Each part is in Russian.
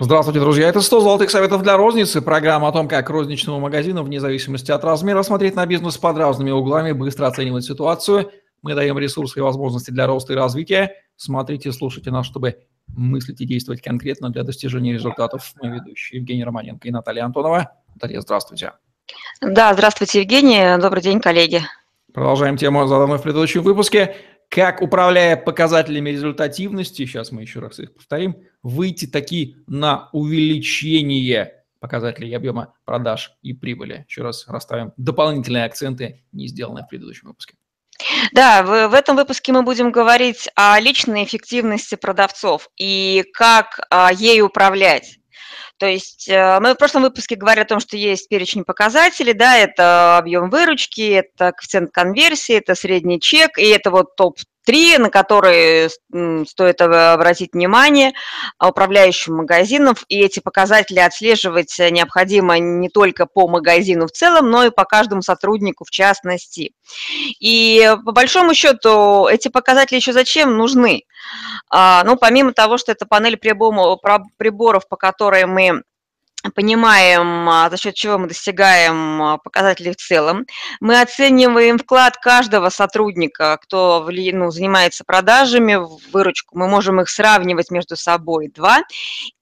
Здравствуйте, друзья. Это 100 золотых советов для розницы. Программа о том, как розничному магазину, вне зависимости от размера, смотреть на бизнес под разными углами, быстро оценивать ситуацию. Мы даем ресурсы и возможности для роста и развития. Смотрите, слушайте нас, чтобы мыслить и действовать конкретно для достижения результатов. Мы ведущие Евгений Романенко и Наталья Антонова. Наталья, здравствуйте. Да, здравствуйте, Евгений. Добрый день, коллеги. Продолжаем тему, заданную в предыдущем выпуске. Как, управляя показателями результативности, сейчас мы еще раз их повторим, выйти таки на увеличение показателей объема продаж и прибыли. Еще раз расставим дополнительные акценты, не сделанные в предыдущем выпуске. Да, в, в этом выпуске мы будем говорить о личной эффективности продавцов и как а, ей управлять. То есть э, мы в прошлом выпуске говорили о том, что есть перечень показателей, да, это объем выручки, это коэффициент конверсии, это средний чек, и это вот топ три, на которые стоит обратить внимание управляющим магазинов. И эти показатели отслеживать необходимо не только по магазину в целом, но и по каждому сотруднику в частности. И по большому счету эти показатели еще зачем нужны? А, ну, помимо того, что это панель приборов, по которой мы понимаем, а, за счет чего мы достигаем а, показателей в целом. Мы оцениваем вклад каждого сотрудника, кто ну, занимается продажами, в выручку. Мы можем их сравнивать между собой, два.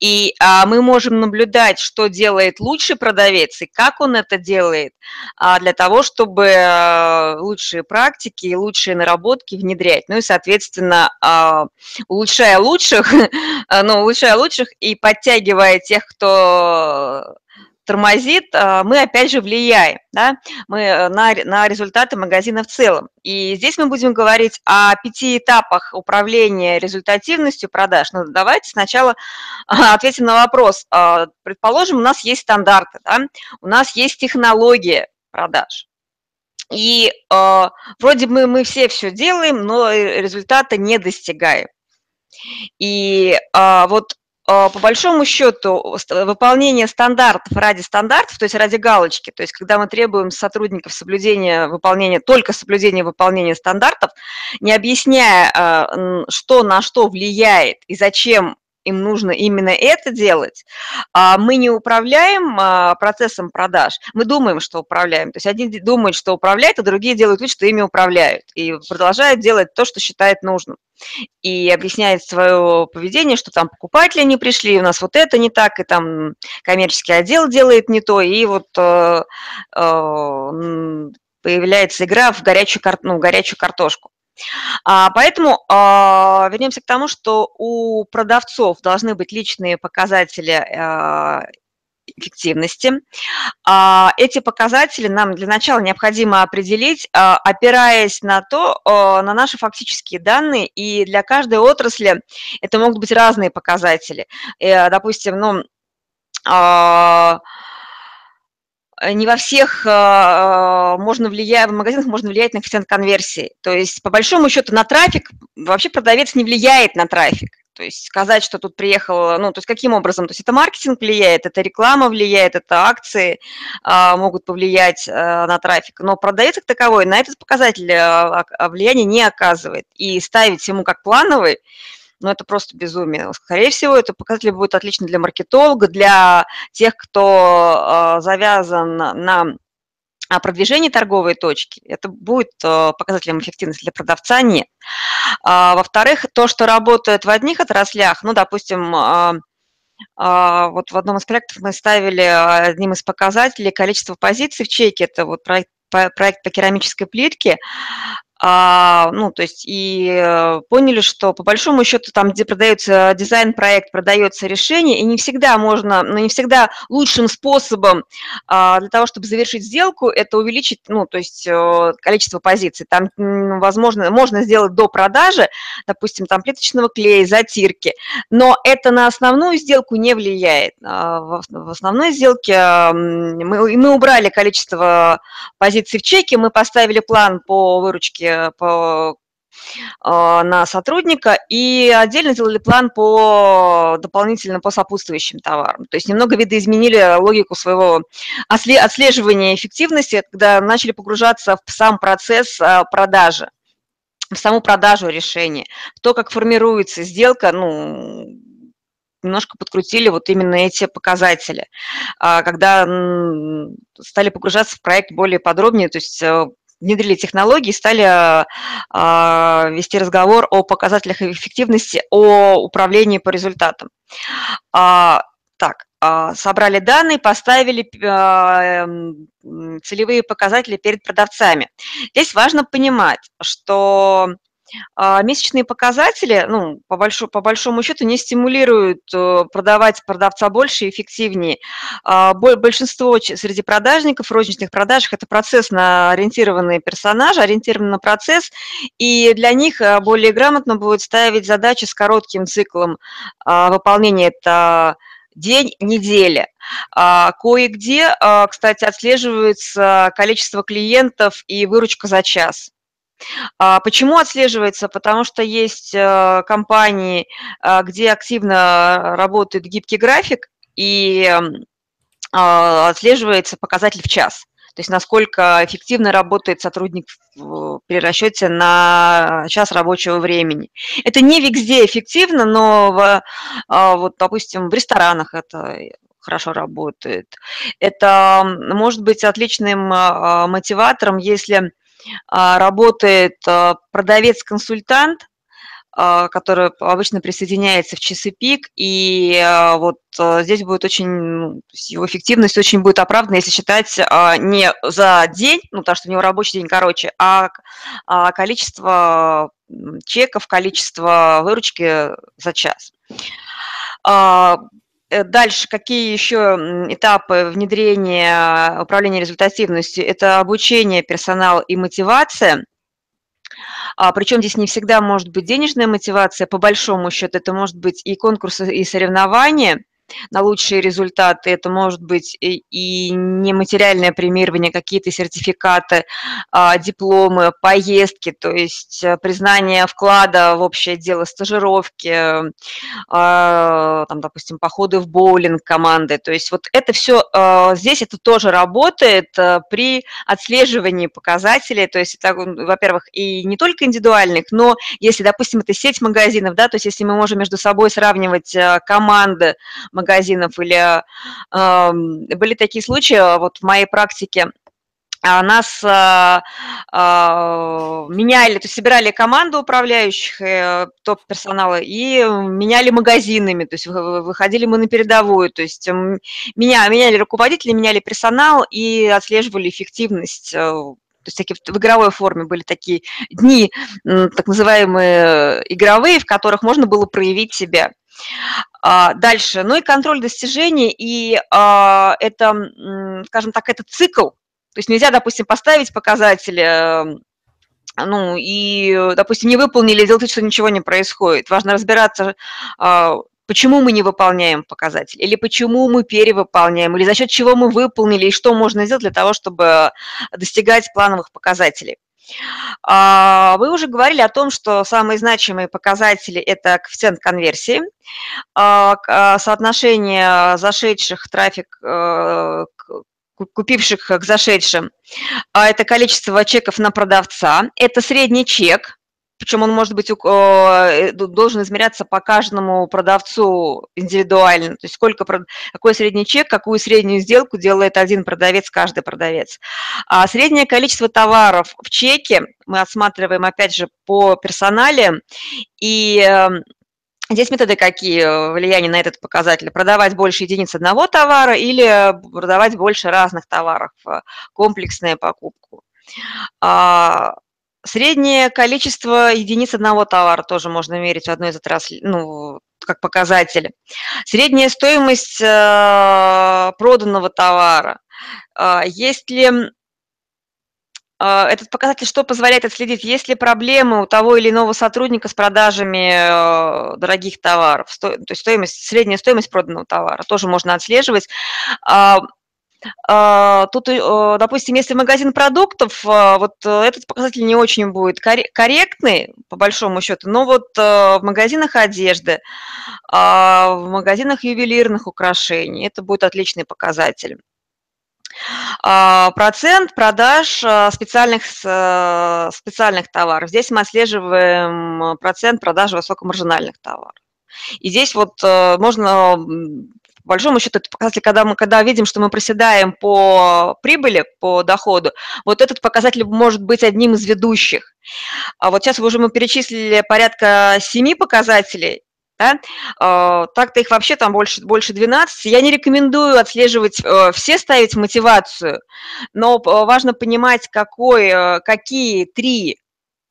И а, мы можем наблюдать, что делает лучший продавец и как он это делает, а, для того, чтобы а, лучшие практики и лучшие наработки внедрять. Ну и, соответственно, а, улучшая лучших, ну, улучшая лучших и подтягивая тех, кто тормозит, а, мы опять же влияем да, мы э, на, на результаты магазина в целом. И здесь мы будем говорить о пяти этапах управления результативностью продаж. Но ну, давайте сначала ответим на вопрос. А, предположим, у нас есть стандарты, да? у нас есть технология продаж. И э, вроде бы мы все все делаем, но результата не достигаем. И э, вот а, по большому счету выполнение стандартов ради стандартов, то есть ради галочки, то есть когда мы требуем сотрудников соблюдения выполнения, только соблюдения выполнения стандартов, не объясняя, а, что на что влияет и зачем им нужно именно это делать, а мы не управляем процессом продаж, мы думаем, что управляем. То есть одни думают, что управляют, а другие делают вид, что ими управляют и продолжают делать то, что считают нужным и объясняет свое поведение, что там покупатели не пришли, у нас вот это не так, и там коммерческий отдел делает не то, и вот э, э, появляется игра в горячую, ну, горячую картошку. А, поэтому э, вернемся к тому, что у продавцов должны быть личные показатели э, эффективности. А, эти показатели нам для начала необходимо определить, а, опираясь на то, на наши фактические данные, и для каждой отрасли это могут быть разные показатели. Э, допустим, ну, а, не во всех можно влиять, в магазинах можно влиять на коэффициент конверсии. То есть, по большому счету, на трафик вообще продавец не влияет на трафик. То есть сказать, что тут приехал, ну, то есть каким образом? То есть это маркетинг влияет, это реклама влияет, это акции а, могут повлиять а, на трафик, но продавец как таковой на этот показатель а, а, влияния не оказывает. И ставить ему как плановый, ну, это просто безумие. Скорее всего, это показатель будет отлично для маркетолога, для тех, кто а, завязан на а продвижение торговой точки, это будет э, показателем эффективности для продавца, нет. А, во-вторых, то, что работает в одних отраслях, ну, допустим, а, а, вот в одном из проектов мы ставили одним из показателей количество позиций в чеке, это вот проект, проект по керамической плитке, а, ну, то есть и э, поняли, что по большому счету там, где продается дизайн-проект, продается решение, и не всегда можно, но ну, не всегда лучшим способом а, для того, чтобы завершить сделку, это увеличить, ну, то есть а, количество позиций. Там, возможно, можно сделать до продажи, допустим, там плиточного клея, затирки, но это на основную сделку не влияет. А, в, основной сделке мы, мы убрали количество позиций в чеке, мы поставили план по выручке по а, на сотрудника и отдельно сделали план по дополнительно по сопутствующим товарам. То есть немного видоизменили логику своего отслеживания эффективности, когда начали погружаться в сам процесс а, продажи в саму продажу решения, в то, как формируется сделка, ну, немножко подкрутили вот именно эти показатели, а, когда стали погружаться в проект более подробнее, то есть э, внедрили технологии, стали а, вести разговор о показателях эффективности, о управлении по результатам. Так, собрали данные, поставили целевые показатели перед продавцами. Здесь важно понимать, что а, месячные показатели, ну, по, большому, по большому счету, не стимулируют э, продавать продавца больше и эффективнее. А, большинство среди продажников розничных продажах – это процессно ориентированные персонажи, ориентированы на процесс, и для них э, более грамотно будет ставить задачи с коротким циклом а, выполнения. Это день, неделя. Кое-где, кстати, отслеживается количество клиентов и выручка за час. А почему отслеживается? Потому что есть э, компании, э, где активно работает гибкий график, и а, отслеживается показатель в час. То есть насколько эффективно работает сотрудник при расчете на час рабочего времени. Это не везде эффективно, но в, а, вот, допустим, в ресторанах это хорошо работает. Это может быть отличным мотиватором, если работает а, продавец-консультант, а, который обычно присоединяется в часы пик, и вот здесь будет очень, его эффективность очень будет оправдана, если считать не за день, ну, потому что у него рабочий день короче, а количество чеков, количество выручки за час. Э, дальше, какие еще этапы внедрения управления результативностью? Это обучение персонала и мотивация. А, причем здесь не всегда может быть денежная мотивация, по большому счету это может быть и конкурсы, и соревнования – на лучшие результаты. Это может быть и, нематериальное премирование, какие-то сертификаты, а, дипломы, поездки, то есть э, признание вклада в общее дело, стажировки, а, там, допустим, походы в боулинг команды. То есть вот это все а, здесь это тоже работает э, при отслеживании показателей. То есть это, во-первых, и не только индивидуальных, но если, допустим, это сеть магазинов, да, то есть если мы можем между собой сравнивать э, команды магазинов или были такие случаи, а вот в моей практике, а, нас э, э, меняли, то есть собирали команду управляющих, э, топ-персонала и меняли магазинами, то есть выходили мы на передовую, то есть меня, меняли руководители, меняли персонал и отслеживали эффективность э, то есть такие, в игровой форме были такие дни, так называемые игровые, в которых можно было проявить себя. А, дальше, ну и контроль достижений, и а, это, скажем так, это цикл, то есть нельзя, допустим, поставить показатели, эм, ну, и, допустим, не выполнили, делать что ничего не происходит. Важно разбираться, а, почему мы не выполняем показатели, или почему мы перевыполняем, или за счет чего мы выполнили, и что можно сделать для того, чтобы достигать плановых показателей. А, вы уже говорили о том, что самые значимые показатели – это коэффициент конверсии, а, а, соотношение зашедших трафик э, купивших к зашедшим, это количество чеков на продавца, это средний чек, причем он может быть э, должен измеряться по каждому продавцу индивидуально, то есть сколько, какой средний чек, какую среднюю сделку делает один продавец, каждый продавец. А среднее количество товаров в чеке мы отсматриваем, опять же, по персонале, и эм, Здесь методы какие э, влияния на этот показатель? Продавать больше единиц одного товара или продавать больше разных товаров, э, комплексная покупку. А, Среднее количество единиц одного товара тоже можно мерить в одной из отраслей, ну, как показатель. Средняя стоимость э, проданного товара. Э, есть ли э, этот показатель что позволяет отследить, есть ли проблемы у того или иного сотрудника с продажами дорогих товаров, то есть стоимость, средняя стоимость проданного товара тоже можно отслеживать. А, тут, э, допустим, если магазин продуктов, а, вот э, этот показатель не очень будет корректный, по большому счету, но вот э, в магазинах одежды, а, в магазинах ювелирных украшений это будет отличный показатель. Процент продаж специальных, специальных товаров. Здесь мы отслеживаем процент продаж высокомаржинальных товаров. И здесь вот можно большому счету, это показатель, когда мы когда видим, что мы проседаем по прибыли, по доходу, вот этот показатель может быть одним из ведущих. А вот сейчас уже мы перечислили порядка семи показателей, да? А, так-то их вообще там больше, больше 12. Я не рекомендую отслеживать, э, все ставить мотивацию, но важно понимать, какой, э, какие три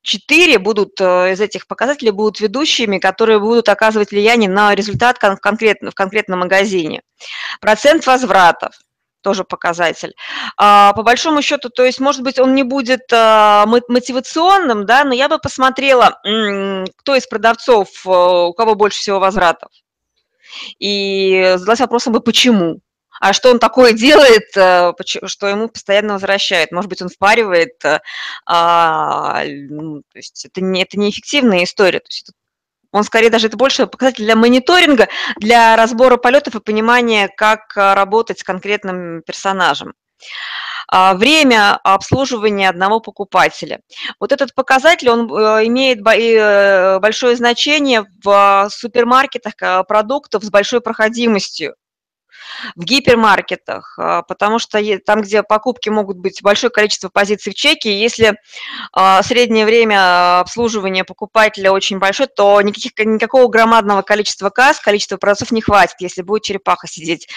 четыре будут э, из этих показателей будут ведущими, которые будут оказывать влияние на результат конкретно, в конкретном магазине. Процент возвратов тоже показатель. А, по большому счету, то есть, может быть, он не будет а, мотивационным, да, но я бы посмотрела, кто из продавцов, э, у кого больше всего возвратов. И задалась вопросом бы, почему а что он такое делает, э, что ему постоянно возвращает. Может быть, он впаривает, э, а, ну, то есть это, не, это неэффективная история. То есть это, он скорее даже это больше показатель для мониторинга, для разбора полетов и понимания, как э, работать с конкретным персонажем. А, время обслуживания одного покупателя. Вот этот показатель, он имеет большое значение в супермаркетах продуктов с большой проходимостью в гипермаркетах, а, потому что там, где покупки могут быть большое количество позиций в чеке, если а, среднее время обслуживания покупателя очень большое, то никаких, никакого громадного количества касс, количества продавцов не хватит, если будет черепаха сидеть.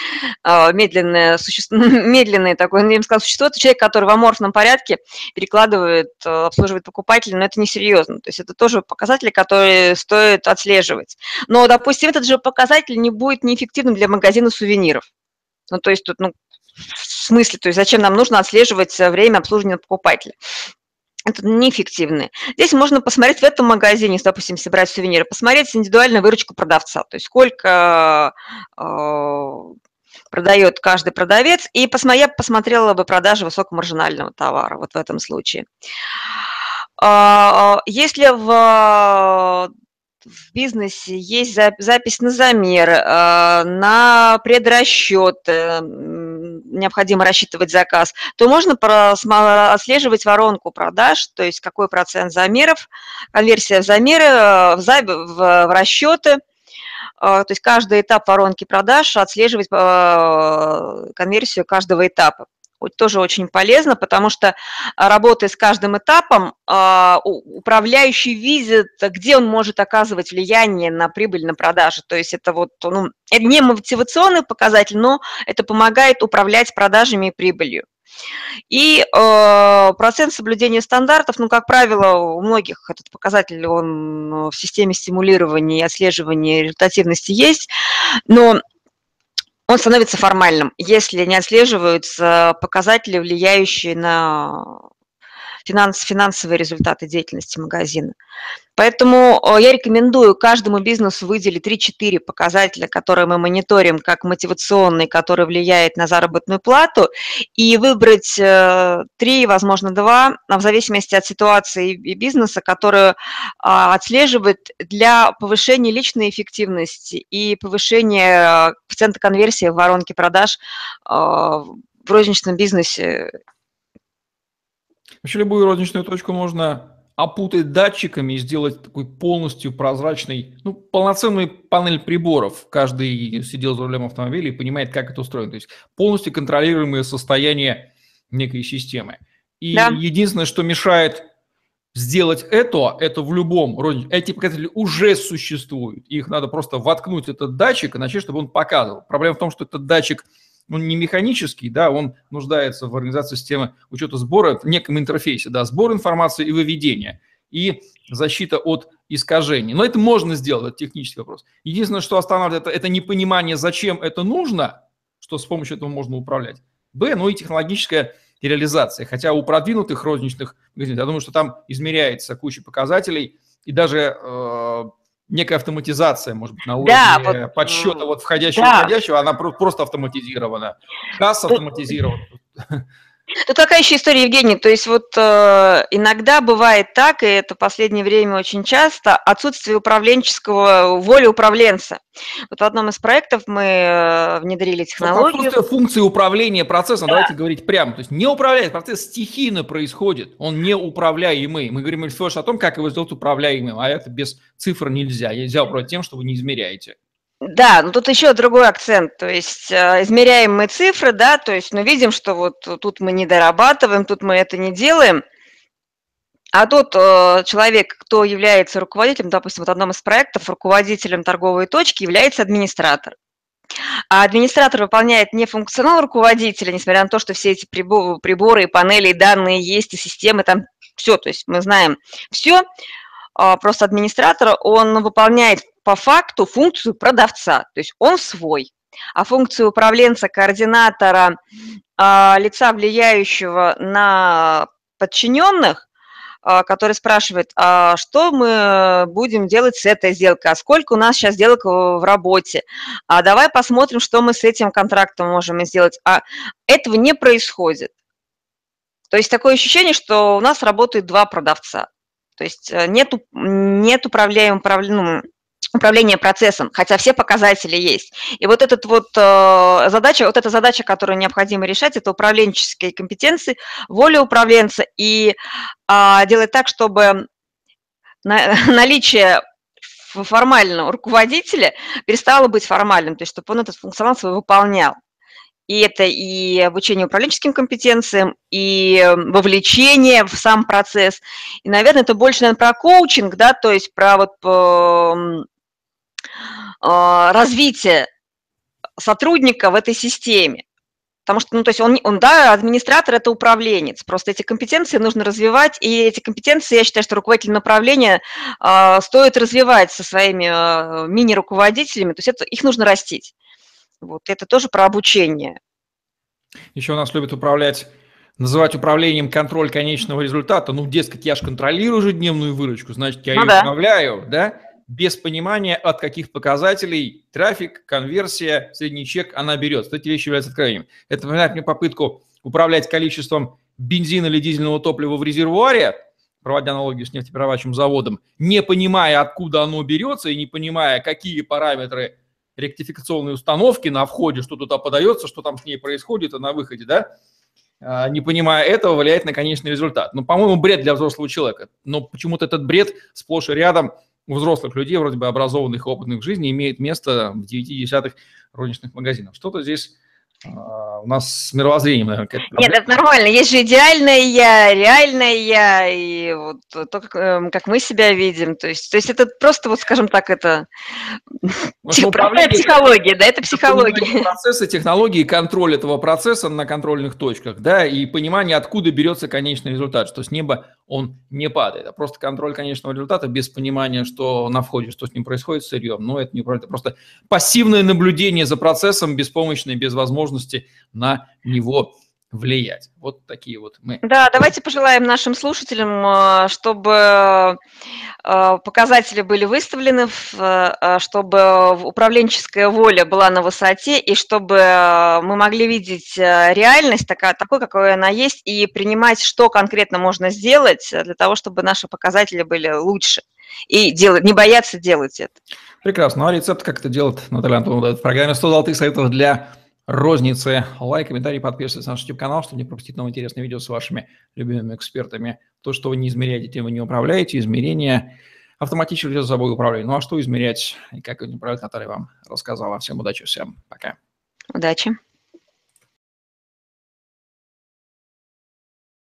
А, медленное, существо, медленное такое, я бы сказала, существо, это человек, который в аморфном порядке перекладывает, обслуживает покупателя, но это несерьезно. То есть это тоже показатели, которые стоит отслеживать. Но, допустим, этот же показатель не будет неэффективным для магазина сувениров. Ну, то есть тут, ну, в смысле, то есть зачем нам нужно отслеживать э, время обслуживания покупателя? это неэффективные. Здесь можно посмотреть в этом магазине, допустим, если сувениры, посмотреть индивидуальную выручку продавца, то есть сколько э, продает каждый продавец, и посмотри, я посмотрела бы продажи высокомаржинального товара вот в этом случае. Э, если в в бизнесе есть запись на замер, а, на предрасчет, э, необходимо рассчитывать заказ, то можно отслеживать воронку продаж, то есть какой процент замеров, конверсия замеры, э, в, в, в расчеты, а, то есть каждый этап воронки продаж отслеживать э, конверсию каждого этапа тоже очень полезно, потому что а, работая с каждым этапом, а, управляющий видит, где он может оказывать влияние на прибыль, на продажи. То есть это вот ну, это не мотивационный показатель, но это помогает управлять продажами и прибылью. И э, процент соблюдения стандартов, ну, как правило, у многих этот показатель, он в системе стимулирования и отслеживания результативности есть, но он становится формальным, если не отслеживаются показатели, влияющие на финанс, финансовые результаты деятельности магазина. Поэтому э, я рекомендую каждому бизнесу выделить 3-4 показателя, которые мы мониторим как мотивационные, которые влияют на заработную плату, и выбрать 3, э, возможно, 2, в зависимости от ситуации и бизнеса, которые а, отслеживают для повышения личной эффективности и повышения коэффициента конверсии в воронке продаж э, в розничном бизнесе Вообще любую розничную точку можно опутать датчиками и сделать такой полностью прозрачный, ну, полноценный панель приборов. Каждый сидел за рулем автомобиля и понимает, как это устроено. То есть полностью контролируемое состояние некой системы. И да. единственное, что мешает сделать это, это в любом роде. Эти показатели уже существуют. Их надо просто воткнуть этот датчик и начать, чтобы он показывал. Проблема в том, что этот датчик – он не механический, да, он нуждается в организации системы учета сбора, в неком интерфейсе, да, сбор информации и выведение, и защита от искажений. Но это можно сделать, это технический вопрос. Единственное, что останавливает, это, это непонимание, зачем это нужно, что с помощью этого можно управлять. Б, ну и технологическая реализация. Хотя у продвинутых розничных я думаю, что там измеряется куча показателей, и даже э, некая автоматизация, может быть, на уровне да, вот, подсчета вот входящего да. входящего, она просто автоматизирована. Касса автоматизирована. Тут какая еще история, Евгений? То есть вот э, иногда бывает так, и это в последнее время очень часто, отсутствие управленческого, воли управленца. Вот в одном из проектов мы э, внедрили технологию. Отсутствие функции управления процессом, да. давайте говорить прямо. То есть не управляет, процесс стихийно происходит, он не управляемый. Мы говорим лишь о том, как его сделать управляемым, а это без цифр нельзя. Нельзя управлять тем, что вы не измеряете. Да, но тут еще другой акцент, то есть э, измеряем мы цифры, да, то есть, ну, видим, что вот тут мы не дорабатываем, тут мы это не делаем, а тот э, человек, кто является руководителем, допустим, вот одном из проектов, руководителем торговой точки, является администратор. А администратор выполняет не функционал руководителя, несмотря на то, что все эти приборы, приборы и панели, и данные есть, и системы там, все, то есть мы знаем все, просто администратор, он выполняет по факту функцию продавца, то есть он свой. А функцию управленца, координатора, а, лица, влияющего на подчиненных, а, который спрашивает, а что мы будем делать с этой сделкой, а сколько у нас сейчас сделок в работе, а давай посмотрим, что мы с этим контрактом можем сделать. А этого не происходит. То есть такое ощущение, что у нас работают два продавца. То есть э, нет, нет управляемого, ну, управления процессом, хотя все показатели есть. И вот этот вот э, задача, вот эта задача, которую необходимо решать, это управленческие компетенции, воля управленца и э, делать так, чтобы на, наличие формального руководителя перестало быть формальным, то есть чтобы он этот функционал свой выполнял. И это и обучение управленческим компетенциям, и вовлечение в сам процесс. И, наверное, это больше, наверное, про коучинг, да, то есть про вот э, э, развитие сотрудника в этой системе. Потому что, ну, то есть он, он, да, администратор – это управленец. Просто эти компетенции нужно развивать, и эти компетенции, я считаю, что руководитель направления э, стоит развивать со своими э, мини-руководителями, то есть это, их нужно растить. Вот это тоже про обучение. Еще у нас любят управлять, называть управлением контроль конечного результата. Ну, дескать, я же контролирую ежедневную выручку, значит, я ну, ее да. управляю, да? Без понимания, от каких показателей трафик, конверсия, средний чек она берет. Эти вещи являются откровением. Это напоминает мне попытку управлять количеством бензина или дизельного топлива в резервуаре, проводя аналогию с нефтеперерабатывающим заводом, не понимая, откуда оно берется и не понимая, какие параметры ректификационные установки на входе, что туда подается, что там с ней происходит, а на выходе, да, а, не понимая этого, влияет на конечный результат. Ну, по-моему, бред для взрослого человека. Но почему-то этот бред сплошь и рядом у взрослых людей, вроде бы образованных и опытных в жизни, имеет место в 9 десятых розничных магазинах. Что-то здесь у нас с мировоззрением, наверное, Нет, это нормально. Есть же идеальное я, реальное я, и вот то, как, эм, как мы себя видим. То есть, то есть это просто, вот скажем так, это простая психология, да, это психология. Процессы, технологии, контроль этого процесса на контрольных точках, да, и понимание, откуда берется конечный результат, что с неба он не падает, а просто контроль конечного результата без понимания, что на входе, что с ним происходит с сырьем. Но это не про это, просто пассивное наблюдение за процессом, беспомощное, без возможности возможности на него влиять. Вот такие вот мы. Да, давайте пожелаем нашим слушателям, э, чтобы э, показатели были выставлены, э, чтобы управленческая воля была на высоте, и чтобы мы могли видеть реальность такая, такой, какой она есть, и принимать, что конкретно можно сделать для того, чтобы наши показатели были лучше. И делать, не бояться делать это. Прекрасно. Ну, а рецепт, как это делать, Наталья Антонова, в программе 100 золотых советов для розницы. Лайк, комментарий, подписывайтесь на наш YouTube-канал, чтобы не пропустить новые интересные видео с вашими любимыми экспертами. То, что вы не измеряете, тем вы не управляете. Измерение автоматически ведет за собой управление. Ну а что измерять и как это управлять, Наталья вам рассказала. Всем удачи, всем пока. Удачи.